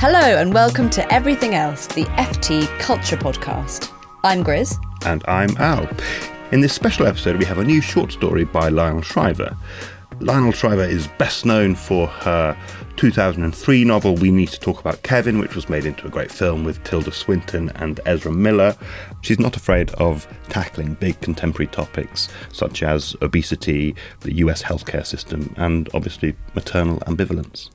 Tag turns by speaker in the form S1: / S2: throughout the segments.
S1: Hello, and welcome to Everything Else, the FT Culture Podcast. I'm Grizz.
S2: And I'm Al. In this special episode, we have a new short story by Lionel Shriver. Lionel Shriver is best known for her 2003 novel We Need to Talk About Kevin, which was made into a great film with Tilda Swinton and Ezra Miller. She's not afraid of tackling big contemporary topics such as obesity, the US healthcare system, and obviously maternal ambivalence.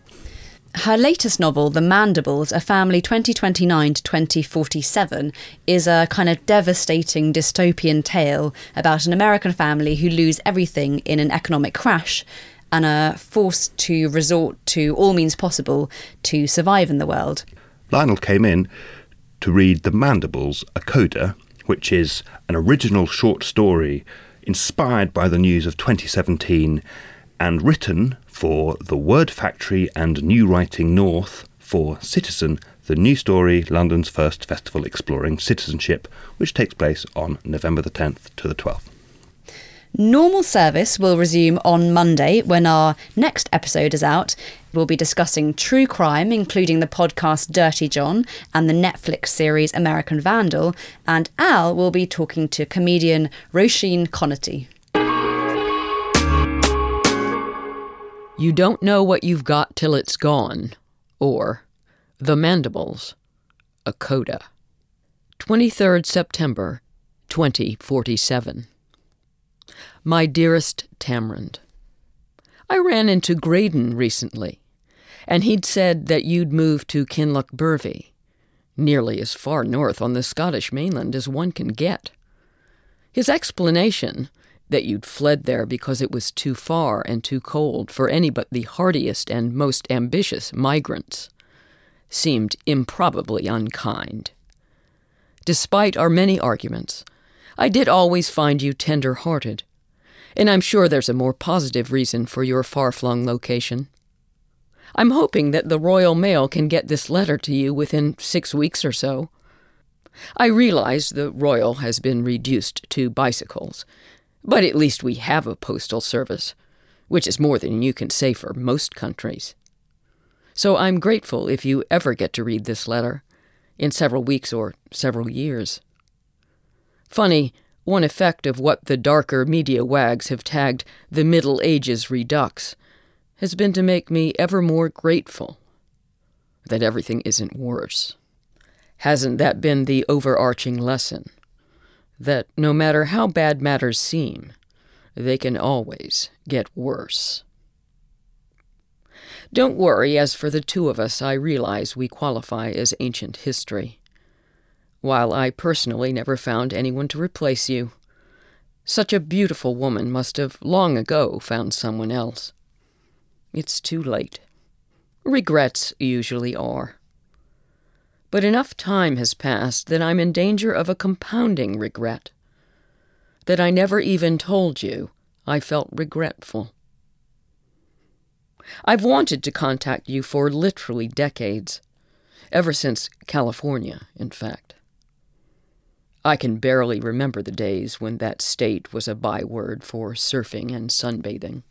S1: Her latest novel, The Mandibles, A Family 2029 to 2047, is a kind of devastating dystopian tale about an American family who lose everything in an economic crash and are forced to resort to all means possible to survive in the world.
S2: Lionel came in to read The Mandibles, a coda, which is an original short story inspired by the news of 2017 and written for The Word Factory and New Writing North for Citizen, the new story, London's first festival exploring citizenship, which takes place on November the 10th to the 12th.
S1: Normal service will resume on Monday when our next episode is out. We'll be discussing true crime, including the podcast Dirty John and the Netflix series American Vandal. And Al will be talking to comedian Roisin Conaty.
S3: You don't know what you've got till it's gone, or The Mandibles, a coda. 23rd September, 2047. My dearest Tamarind, I ran into Graydon recently, and he'd said that you'd moved to Kinlochbervie, nearly as far north on the Scottish mainland as one can get. His explanation that you'd fled there because it was too far and too cold for any but the hardiest and most ambitious migrants, seemed improbably unkind. Despite our many arguments, I did always find you tender hearted, and I'm sure there's a more positive reason for your far flung location. I'm hoping that the Royal Mail can get this letter to you within six weeks or so. I realize the Royal has been reduced to bicycles, but at least we have a postal service, which is more than you can say for most countries. So I'm grateful if you ever get to read this letter, in several weeks or several years. Funny, one effect of what the darker media wags have tagged the Middle Ages redux has been to make me ever more grateful that everything isn't worse. Hasn't that been the overarching lesson? That no matter how bad matters seem, they can always get worse. Don't worry, as for the two of us, I realize we qualify as ancient history. While I personally never found anyone to replace you, such a beautiful woman must have long ago found someone else. It's too late. Regrets usually are but enough time has passed that I'm in danger of a compounding regret. That I never even told you I felt regretful. I've wanted to contact you for literally decades, ever since California, in fact. I can barely remember the days when that state was a byword for surfing and sunbathing.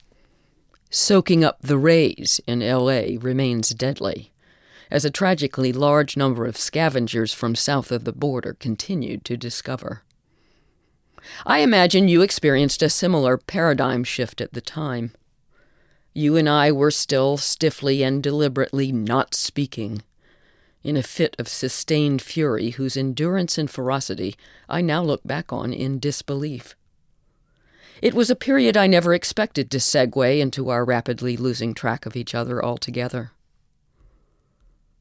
S3: Soaking up the rays in L.A. remains deadly as a tragically large number of scavengers from south of the border continued to discover. I imagine you experienced a similar paradigm shift at the time. You and I were still stiffly and deliberately not speaking, in a fit of sustained fury whose endurance and ferocity I now look back on in disbelief. It was a period I never expected to segue into our rapidly losing track of each other altogether.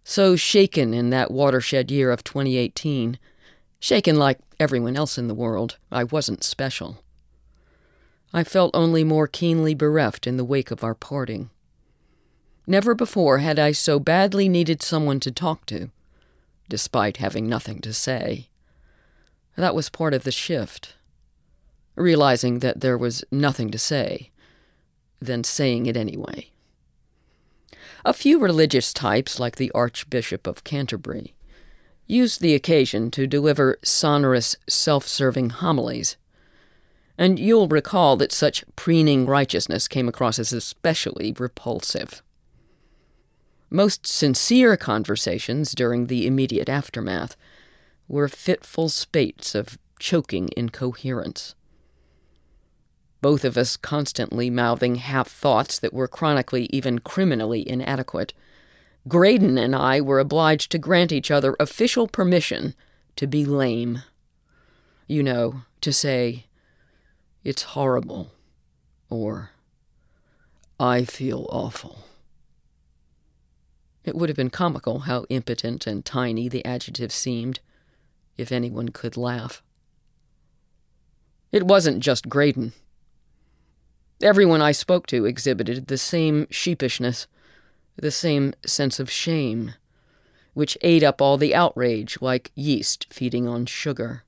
S3: So shaken in that watershed year of 2018, shaken like everyone else in the world, I wasn't special. I felt only more keenly bereft in the wake of our parting. Never before had I so badly needed someone to talk to, despite having nothing to say. That was part of the shift. Realizing that there was nothing to say, then saying it anyway. A few religious types, like the Archbishop of Canterbury, used the occasion to deliver sonorous, self serving homilies. And you'll recall that such preening righteousness came across as especially repulsive. Most sincere conversations during the immediate aftermath were fitful spates of choking incoherence. Both of us constantly mouthing half thoughts that were chronically, even criminally inadequate. Graydon and I were obliged to grant each other official permission to be lame. You know, to say, it's horrible, or I feel awful. It would have been comical how impotent and tiny the adjective seemed, if anyone could laugh. It wasn't just Graydon. Everyone I spoke to exhibited the same sheepishness, the same sense of shame, which ate up all the outrage like yeast feeding on sugar.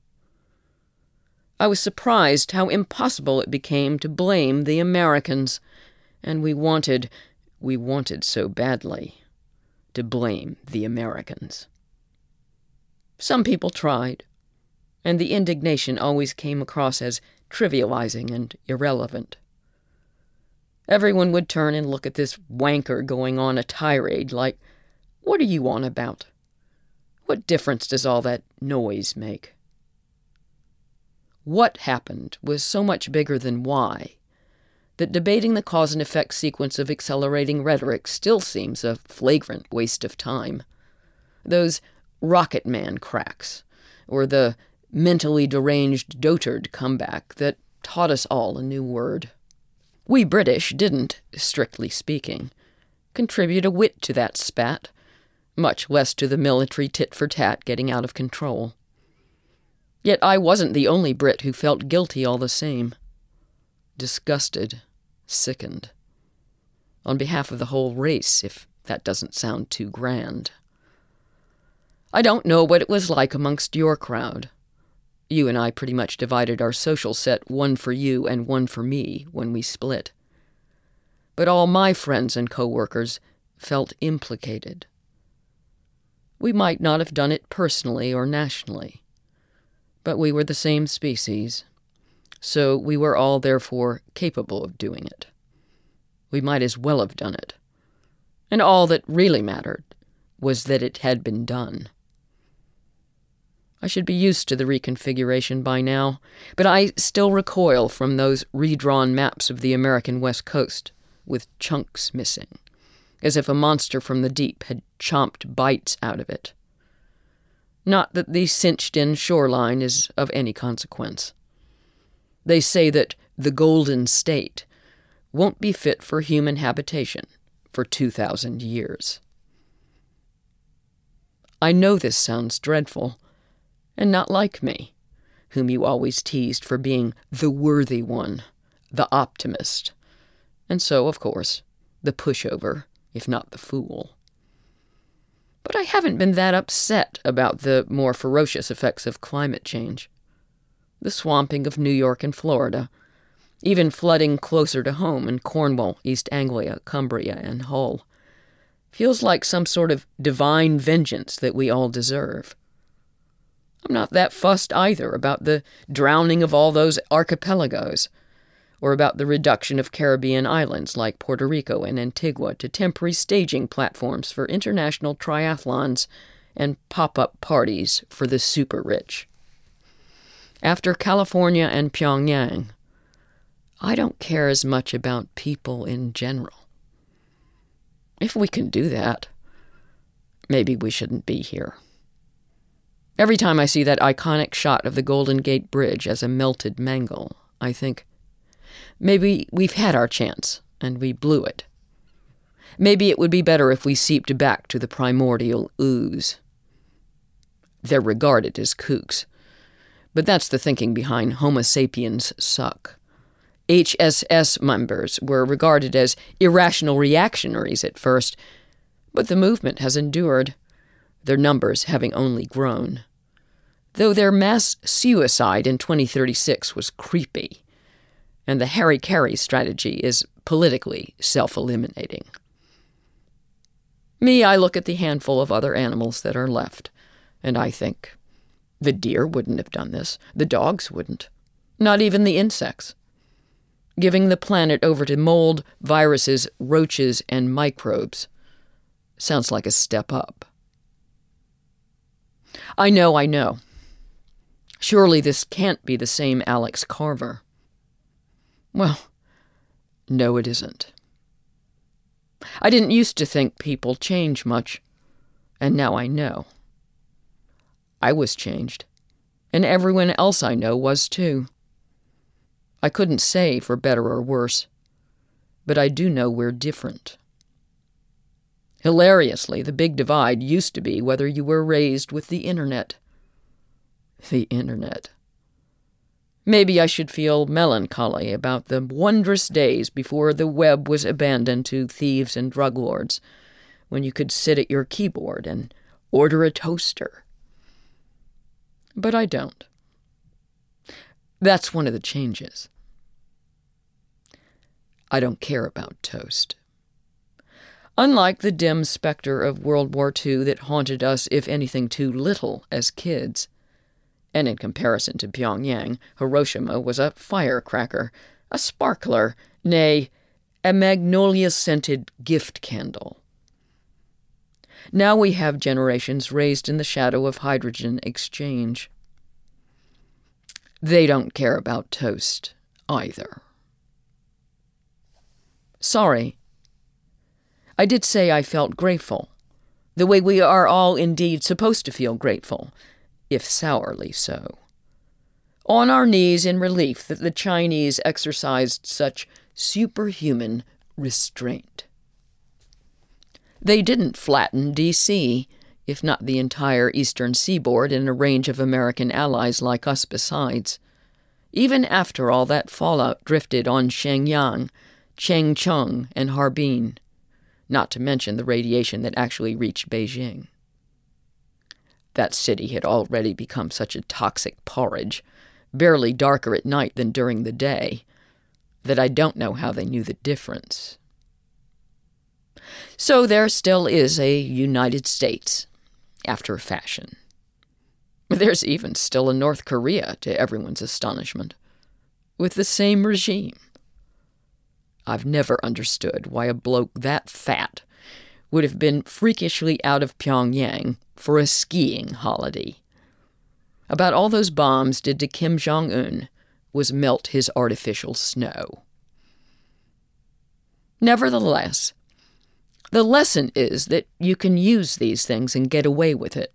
S3: I was surprised how impossible it became to blame the Americans, and we wanted, we wanted so badly to blame the Americans. Some people tried, and the indignation always came across as trivializing and irrelevant. Everyone would turn and look at this wanker going on a tirade like, What are you on about? What difference does all that noise make? What happened was so much bigger than why that debating the cause and effect sequence of accelerating rhetoric still seems a flagrant waste of time. Those Rocket Man cracks, or the mentally deranged dotard comeback that taught us all a new word. We British didn't, strictly speaking, contribute a whit to that spat, much less to the military tit for tat getting out of control. Yet I wasn't the only Brit who felt guilty all the same disgusted, sickened. On behalf of the whole race, if that doesn't sound too grand. I don't know what it was like amongst your crowd. You and I pretty much divided our social set one for you and one for me when we split. But all my friends and co-workers felt implicated. We might not have done it personally or nationally, but we were the same species, so we were all therefore capable of doing it. We might as well have done it. And all that really mattered was that it had been done. I should be used to the reconfiguration by now, but I still recoil from those redrawn maps of the American West Coast, with chunks missing, as if a monster from the deep had chomped bites out of it. Not that the cinched in shoreline is of any consequence. They say that the Golden State won't be fit for human habitation for 2,000 years. I know this sounds dreadful, and not like me, whom you always teased for being the worthy one, the optimist, and so, of course, the pushover, if not the fool. But I haven't been that upset about the more ferocious effects of climate change the swamping of New York and Florida, even flooding closer to home in Cornwall, East Anglia, Cumbria, and Hull. Feels like some sort of divine vengeance that we all deserve. I'm not that fussed either about the drowning of all those archipelagos, or about the reduction of Caribbean islands like Puerto Rico and Antigua to temporary staging platforms for international triathlons and pop up parties for the super rich after California and Pyongyang, I don't care as much about people in general. If we can do that, maybe we shouldn't be here. Every time I see that iconic shot of the Golden Gate Bridge as a melted mangle, I think, maybe we've had our chance and we blew it. Maybe it would be better if we seeped back to the primordial ooze. They're regarded as kooks, but that's the thinking behind Homo sapiens suck. HSS members were regarded as irrational reactionaries at first, but the movement has endured, their numbers having only grown. Though their mass suicide in 2036 was creepy, and the hara-kiri strategy is politically self eliminating. Me, I look at the handful of other animals that are left, and I think, the deer wouldn't have done this, the dogs wouldn't, not even the insects. Giving the planet over to mold, viruses, roaches, and microbes sounds like a step up. I know, I know. Surely this can't be the same Alex Carver. Well, no, it isn't. I didn't used to think people change much, and now I know. I was changed, and everyone else I know was too. I couldn't say for better or worse, but I do know we're different. Hilariously, the big divide used to be whether you were raised with the internet. The internet. Maybe I should feel melancholy about the wondrous days before the web was abandoned to thieves and drug lords, when you could sit at your keyboard and order a toaster. But I don't. That's one of the changes. I don't care about toast. Unlike the dim specter of World War II that haunted us, if anything, too little as kids, and in comparison to Pyongyang, Hiroshima was a firecracker, a sparkler, nay, a magnolia scented gift candle. Now we have generations raised in the shadow of hydrogen exchange. They don't care about toast either. Sorry. I did say I felt grateful, the way we are all indeed supposed to feel grateful if sourly so. On our knees in relief that the Chinese exercised such superhuman restraint. They didn't flatten D.C., if not the entire eastern seaboard and a range of American allies like us besides. Even after all that fallout drifted on Shenyang, Changchun, and Harbin, not to mention the radiation that actually reached Beijing. That city had already become such a toxic porridge, barely darker at night than during the day, that I don't know how they knew the difference. So there still is a United States, after a fashion. There's even still a North Korea, to everyone's astonishment, with the same regime. I've never understood why a bloke that fat would have been freakishly out of Pyongyang for a skiing holiday. About all those bombs did to Kim Jong un was melt his artificial snow. Nevertheless, the lesson is that you can use these things and get away with it.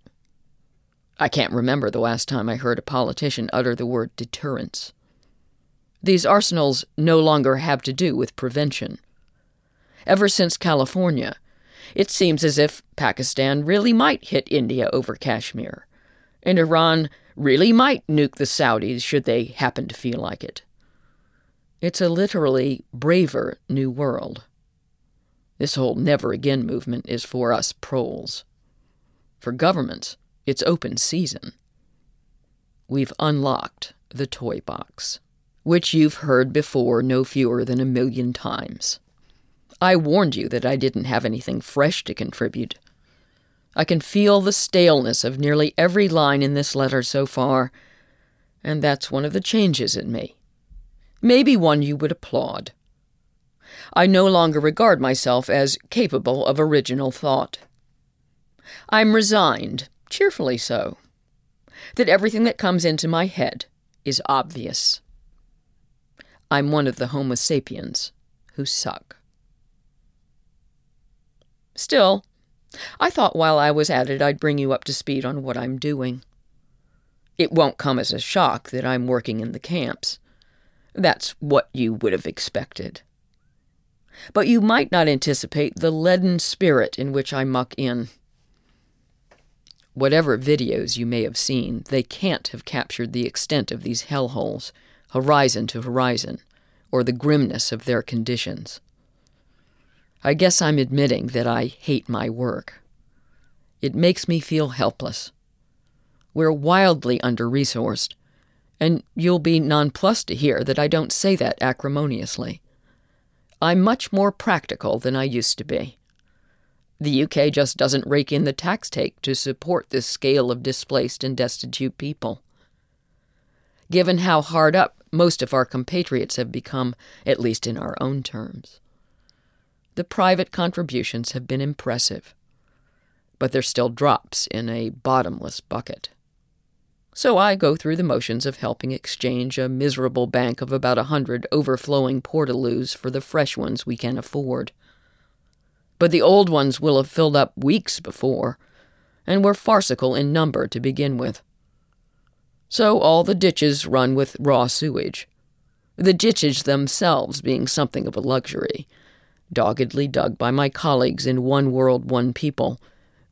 S3: I can't remember the last time I heard a politician utter the word deterrence. These arsenals no longer have to do with prevention. Ever since California, it seems as if Pakistan really might hit India over Kashmir, and Iran really might nuke the Saudis should they happen to feel like it. It's a literally braver new world. This whole never again movement is for us proles. For governments, it's open season. We've unlocked the toy box, which you've heard before no fewer than a million times. I warned you that I didn't have anything fresh to contribute. I can feel the staleness of nearly every line in this letter so far, and that's one of the changes in me. Maybe one you would applaud. I no longer regard myself as capable of original thought. I'm resigned, cheerfully so, that everything that comes into my head is obvious. I'm one of the Homo sapiens who suck. Still, I thought while I was at it I'd bring you up to speed on what I'm doing. It won't come as a shock that I'm working in the camps. That's what you would have expected. But you might not anticipate the leaden spirit in which I muck in. Whatever videos you may have seen, they can't have captured the extent of these hellholes, horizon to horizon, or the grimness of their conditions. I guess I'm admitting that I hate my work. It makes me feel helpless. We're wildly under resourced, and you'll be nonplussed to hear that I don't say that acrimoniously. I'm much more practical than I used to be. The UK just doesn't rake in the tax take to support this scale of displaced and destitute people. Given how hard up most of our compatriots have become, at least in our own terms, the private contributions have been impressive, but they're still drops in a bottomless bucket. So I go through the motions of helping exchange a miserable bank of about a hundred overflowing portaloos for the fresh ones we can afford but the old ones will have filled up weeks before, and were farcical in number to begin with. So all the ditches run with raw sewage, the ditches themselves being something of a luxury, doggedly dug by my colleagues in One World, One People,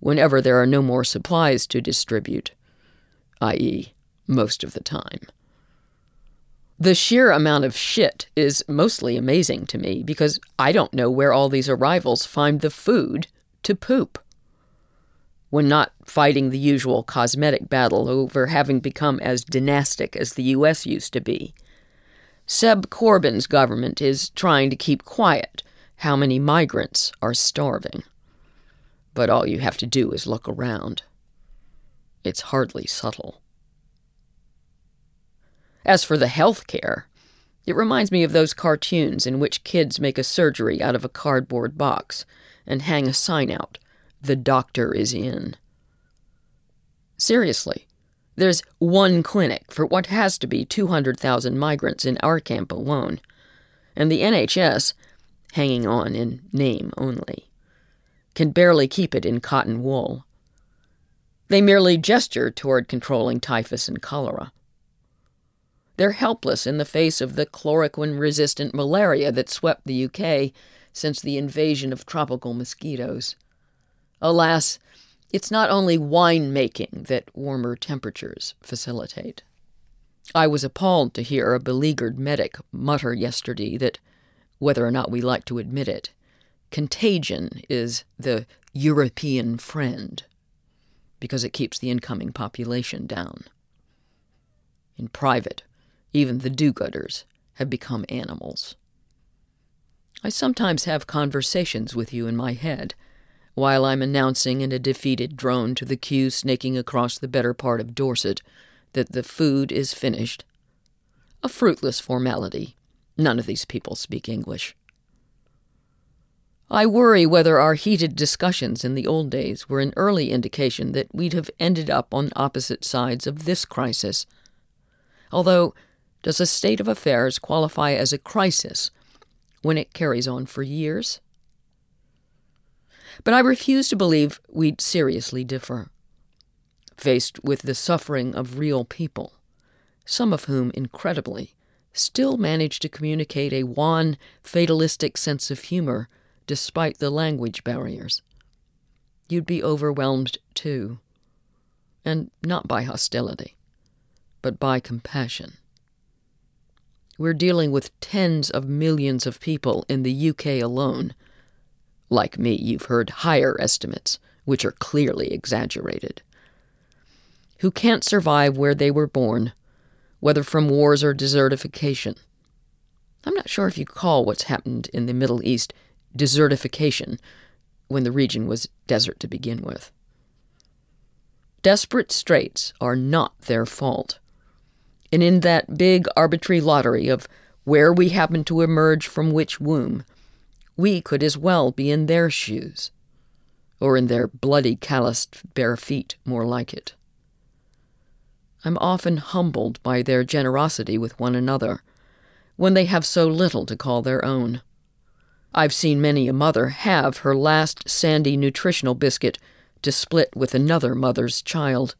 S3: whenever there are no more supplies to distribute, i.e., most of the time. The sheer amount of shit is mostly amazing to me because I don't know where all these arrivals find the food to poop. When not fighting the usual cosmetic battle over having become as dynastic as the U.S. used to be, Seb Corbyn's government is trying to keep quiet how many migrants are starving. But all you have to do is look around. It's hardly subtle. As for the health care, it reminds me of those cartoons in which kids make a surgery out of a cardboard box and hang a sign out The doctor is in. Seriously, there's one clinic for what has to be 200,000 migrants in our camp alone, and the NHS, hanging on in name only, can barely keep it in cotton wool. They merely gesture toward controlling typhus and cholera. They're helpless in the face of the chloroquine resistant malaria that swept the UK since the invasion of tropical mosquitoes. Alas, it's not only wine making that warmer temperatures facilitate. I was appalled to hear a beleaguered medic mutter yesterday that, whether or not we like to admit it, contagion is the European friend because it keeps the incoming population down. In private, even the do gooders have become animals. I sometimes have conversations with you in my head while I'm announcing in a defeated drone to the queue snaking across the better part of Dorset that the food is finished. A fruitless formality. None of these people speak English. I worry whether our heated discussions in the old days were an early indication that we'd have ended up on opposite sides of this crisis. Although does a state of affairs qualify as a crisis when it carries on for years? But I refuse to believe we'd seriously differ. Faced with the suffering of real people, some of whom, incredibly, still manage to communicate a wan, fatalistic sense of humor despite the language barriers. You'd be overwhelmed too, and not by hostility, but by compassion. We're dealing with tens of millions of people in the UK alone. Like me, you've heard higher estimates, which are clearly exaggerated. Who can't survive where they were born, whether from wars or desertification. I'm not sure if you call what's happened in the Middle East desertification when the region was desert to begin with. Desperate straits are not their fault. And in that big arbitrary lottery of where we happen to emerge from which womb, we could as well be in their shoes, or in their bloody, calloused bare feet, more like it. I'm often humbled by their generosity with one another, when they have so little to call their own. I've seen many a mother have her last sandy nutritional biscuit to split with another mother's child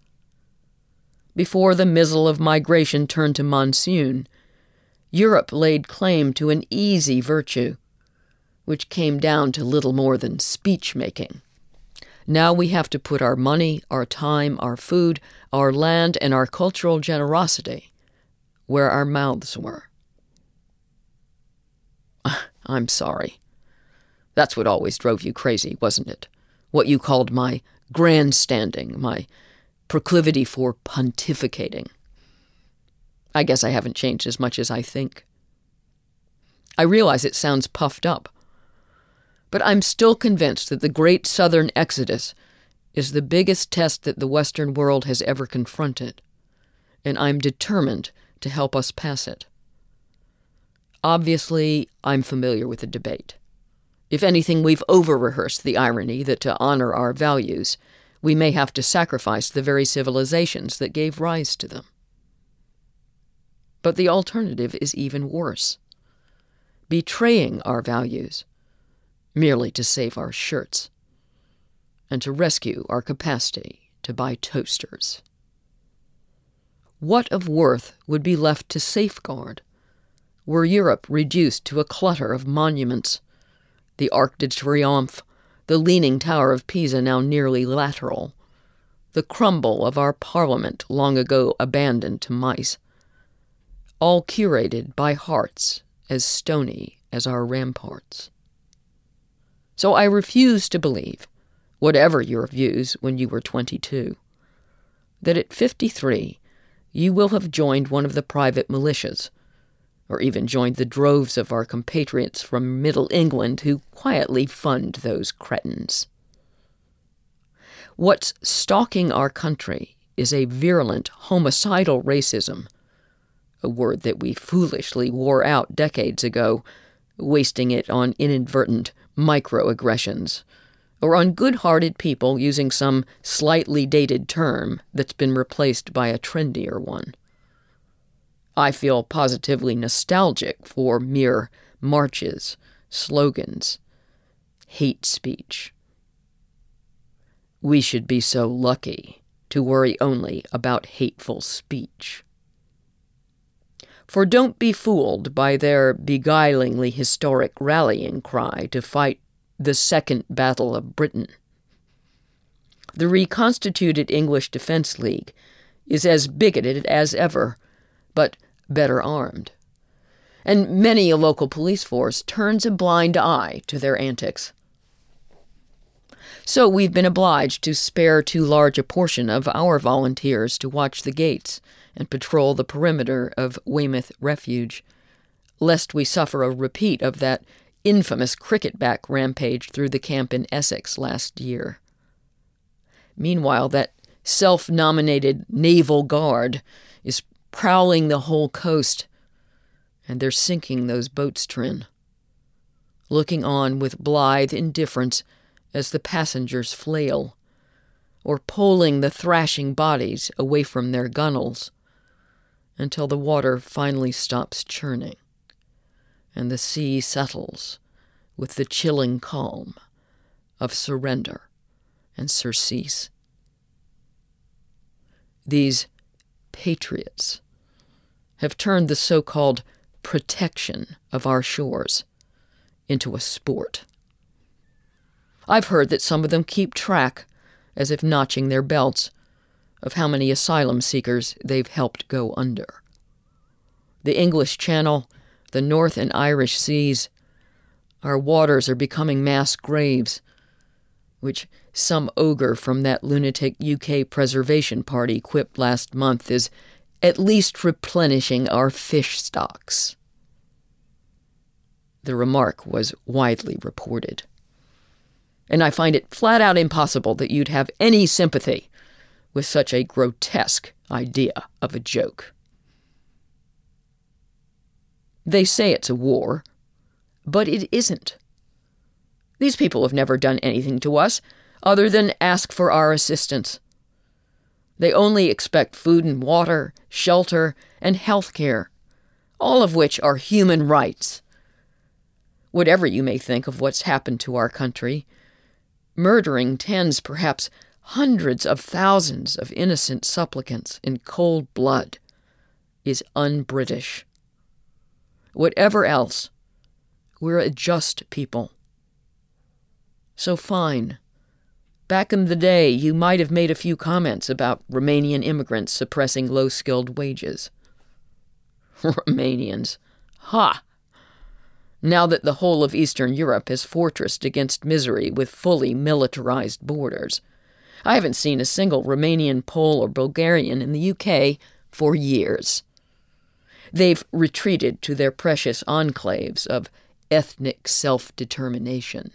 S3: before the mizzle of migration turned to monsoon, Europe laid claim to an easy virtue, which came down to little more than speech making. Now we have to put our money, our time, our food, our land, and our cultural generosity where our mouths were. I'm sorry. That's what always drove you crazy, wasn't it? What you called my grandstanding, my proclivity for pontificating. I guess I haven't changed as much as I think. I realize it sounds puffed up, but I'm still convinced that the great southern exodus is the biggest test that the Western world has ever confronted, and I'm determined to help us pass it. Obviously, I'm familiar with the debate. If anything, we've over rehearsed the irony that to honor our values, we may have to sacrifice the very civilizations that gave rise to them. But the alternative is even worse betraying our values merely to save our shirts and to rescue our capacity to buy toasters. What of worth would be left to safeguard were Europe reduced to a clutter of monuments? The Arc de Triomphe, the Leaning Tower of Pisa now nearly lateral, the crumble of our parliament long ago abandoned to mice, all curated by hearts as stony as our ramparts. So I refuse to believe, whatever your views when you were 22, that at 53 you will have joined one of the private militias, or even joined the droves of our compatriots from Middle England who quietly fund those cretins. What's stalking our country is a virulent homicidal racism a word that we foolishly wore out decades ago, wasting it on inadvertent microaggressions, or on good hearted people using some slightly dated term that's been replaced by a trendier one. I feel positively nostalgic for mere marches, slogans, hate speech. We should be so lucky to worry only about hateful speech. For don't be fooled by their beguilingly historic rallying cry to fight the Second Battle of Britain. The reconstituted English Defence League is as bigoted as ever, but better armed. And many a local police force turns a blind eye to their antics. So we've been obliged to spare too large a portion of our volunteers to watch the gates and patrol the perimeter of Weymouth Refuge, lest we suffer a repeat of that infamous cricketback rampage through the camp in Essex last year. Meanwhile, that self nominated Naval Guard is prowling the whole coast, and they're sinking those boats, Trin. Looking on with blithe indifference as the passengers flail, or poling the thrashing bodies away from their gunwales until the water finally stops churning and the sea settles with the chilling calm of surrender and surcease. These patriots have turned the so called protection of our shores into a sport. I've heard that some of them keep track, as if notching their belts, of how many asylum seekers they've helped go under. The English Channel, the North and Irish Seas, our waters are becoming mass graves, which some ogre from that lunatic UK Preservation Party quipped last month is at least replenishing our fish stocks. The remark was widely reported. And I find it flat out impossible that you'd have any sympathy with such a grotesque idea of a joke. They say it's a war, but it isn't. These people have never done anything to us other than ask for our assistance. They only expect food and water, shelter, and health care, all of which are human rights. Whatever you may think of what's happened to our country, murdering tens, perhaps hundreds of thousands of innocent supplicants in cold blood is un British. Whatever else, we're a just people. So fine. Back in the day, you might have made a few comments about Romanian immigrants suppressing low skilled wages. Romanians. Ha! now that the whole of Eastern Europe is fortressed against misery with fully militarized borders. I haven't seen a single Romanian, Pole, or Bulgarian in the UK for years. They've retreated to their precious enclaves of ethnic self determination.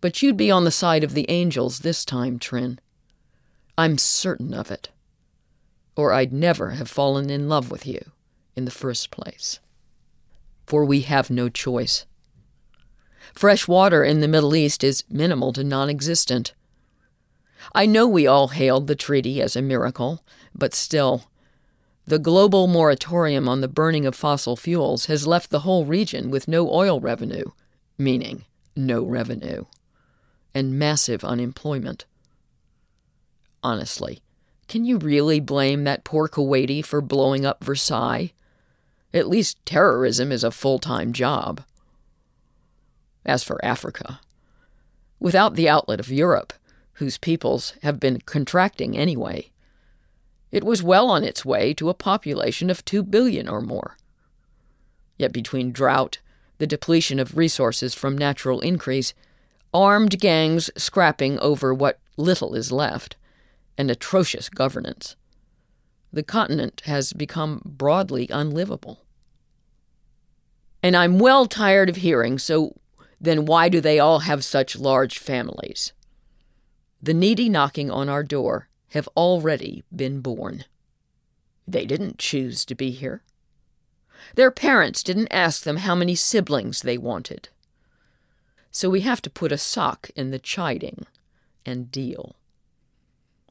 S3: But you'd be on the side of the angels this time, Trin. I'm certain of it. Or I'd never have fallen in love with you in the first place. For we have no choice. Fresh water in the Middle East is minimal to non existent. I know we all hailed the treaty as a miracle, but still, the global moratorium on the burning of fossil fuels has left the whole region with no oil revenue, meaning no revenue, and massive unemployment. Honestly, can you really blame that poor Kuwaiti for blowing up Versailles? At least terrorism is a full time job. As for Africa, without the outlet of Europe, whose peoples have been contracting anyway, it was well on its way to a population of two billion or more. Yet between drought, the depletion of resources from natural increase, armed gangs scrapping over what little is left, and atrocious governance, the continent has become broadly unlivable. And I'm well tired of hearing, so then why do they all have such large families? The needy knocking on our door have already been born. They didn't choose to be here. Their parents didn't ask them how many siblings they wanted. So we have to put a sock in the chiding and deal.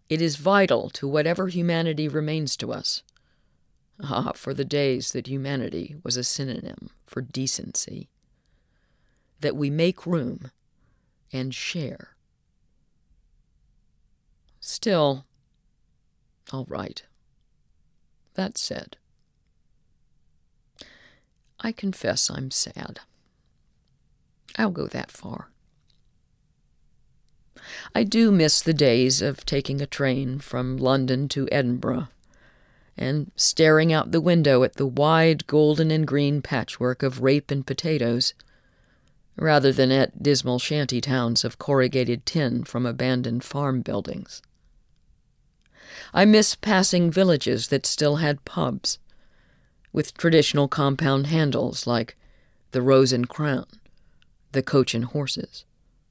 S3: It is vital to whatever humanity remains to us. Ah, for the days that humanity was a synonym for decency. That we make room and share. Still, all right. That said, I confess I'm sad. I'll go that far. I do miss the days of taking a train from London to Edinburgh and staring out the window at the wide golden and green patchwork of rape and potatoes, rather than at dismal shanty towns of corrugated tin from abandoned farm buildings. I miss passing villages that still had pubs, with traditional compound handles like the Rose and Crown, the Coach and Horses,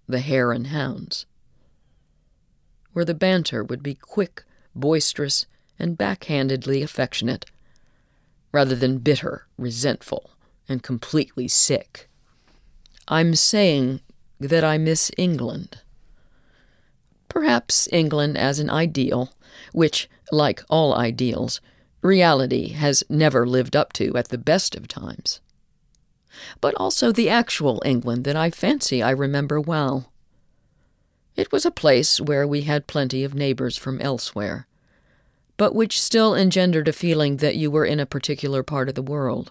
S3: the Hare and Hounds, where the banter would be quick, boisterous, and backhandedly affectionate, rather than bitter, resentful, and completely sick. I'm saying that I miss England. Perhaps England as an ideal, which, like all ideals, reality has never lived up to at the best of times. But also the actual England that I fancy I remember well. It was a place where we had plenty of neighbors from elsewhere, but which still engendered a feeling that you were in a particular part of the world,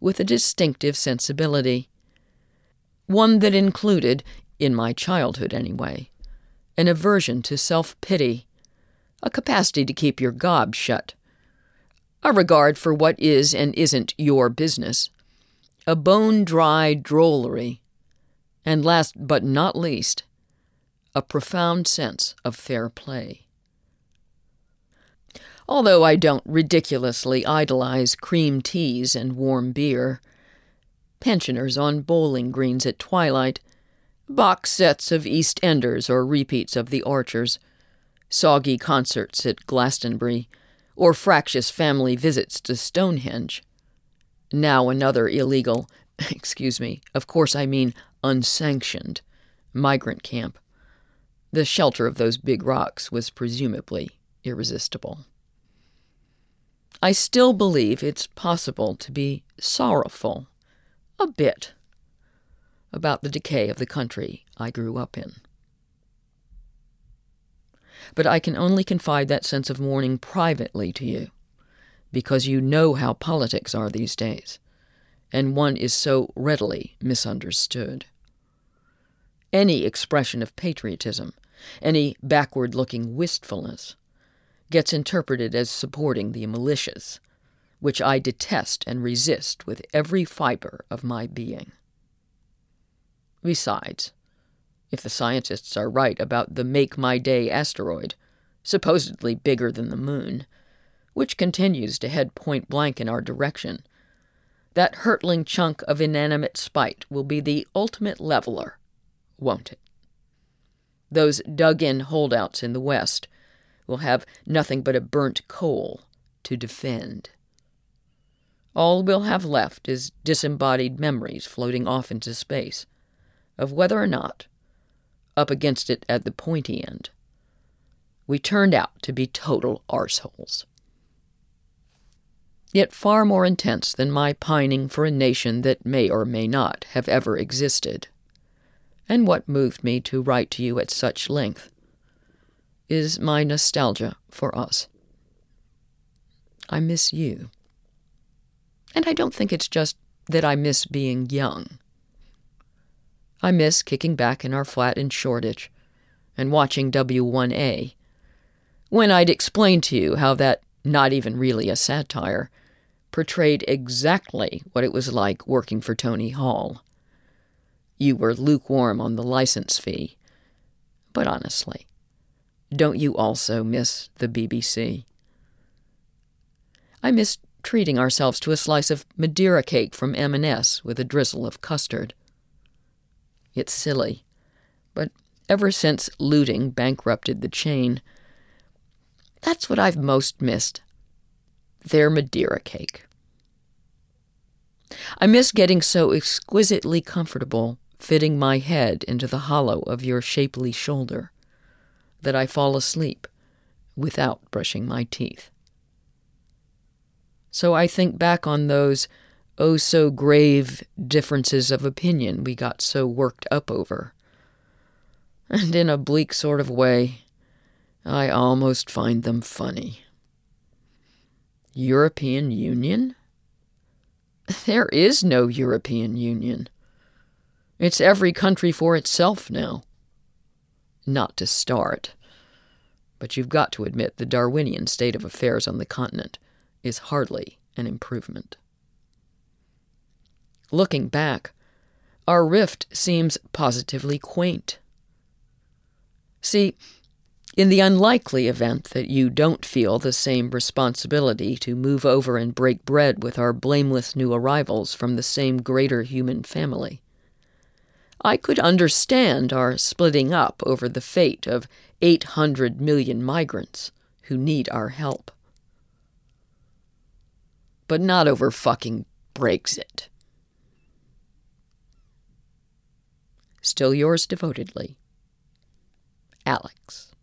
S3: with a distinctive sensibility. One that included, in my childhood anyway, an aversion to self pity, a capacity to keep your gob shut, a regard for what is and isn't your business, a bone dry drollery, and last but not least, a profound sense of fair play. Although I don't ridiculously idolize cream teas and warm beer, pensioners on bowling greens at twilight, box sets of East Enders or repeats of The Archers, soggy concerts at Glastonbury, or fractious family visits to Stonehenge. Now another illegal, excuse me, of course I mean unsanctioned, migrant camp. The shelter of those big rocks was presumably irresistible. I still believe it's possible to be sorrowful, a bit, about the decay of the country I grew up in. But I can only confide that sense of mourning privately to you, because you know how politics are these days, and one is so readily misunderstood. Any expression of patriotism, any backward looking wistfulness, gets interpreted as supporting the militias, which I detest and resist with every fiber of my being. Besides, if the scientists are right about the Make My Day asteroid, supposedly bigger than the moon, which continues to head point blank in our direction, that hurtling chunk of inanimate spite will be the ultimate leveler, won't it? Those dug in holdouts in the West will have nothing but a burnt coal to defend. All we'll have left is disembodied memories floating off into space of whether or not, up against it at the pointy end, we turned out to be total arseholes. Yet far more intense than my pining for a nation that may or may not have ever existed, and what moved me to write to you at such length, is my nostalgia for us. I miss you. And I don't think it's just that I miss being young. I miss kicking back in our flat in Shoreditch and watching W1A, when I'd explain to you how that, not even really a satire, portrayed exactly what it was like working for Tony Hall. You were lukewarm on the license fee. But honestly, don't you also miss the BBC? I miss treating ourselves to a slice of Madeira cake from M&S with a drizzle of custard. It's silly, but ever since looting bankrupted the chain, that's what I've most missed. Their Madeira cake. I miss getting so exquisitely comfortable fitting my head into the hollow of your shapely shoulder that I fall asleep without brushing my teeth. So I think back on those oh so grave differences of opinion we got so worked up over. And in a bleak sort of way, I almost find them funny. European Union? There is no European Union. It's every country for itself now. Not to start. But you've got to admit the Darwinian state of affairs on the continent is hardly an improvement. Looking back, our rift seems positively quaint. See, in the unlikely event that you don't feel the same responsibility to move over and break bread with our blameless new arrivals from the same greater human family, I could understand our splitting up over the fate of 800 million migrants who need our help. But not over fucking Brexit. Still yours devotedly, Alex.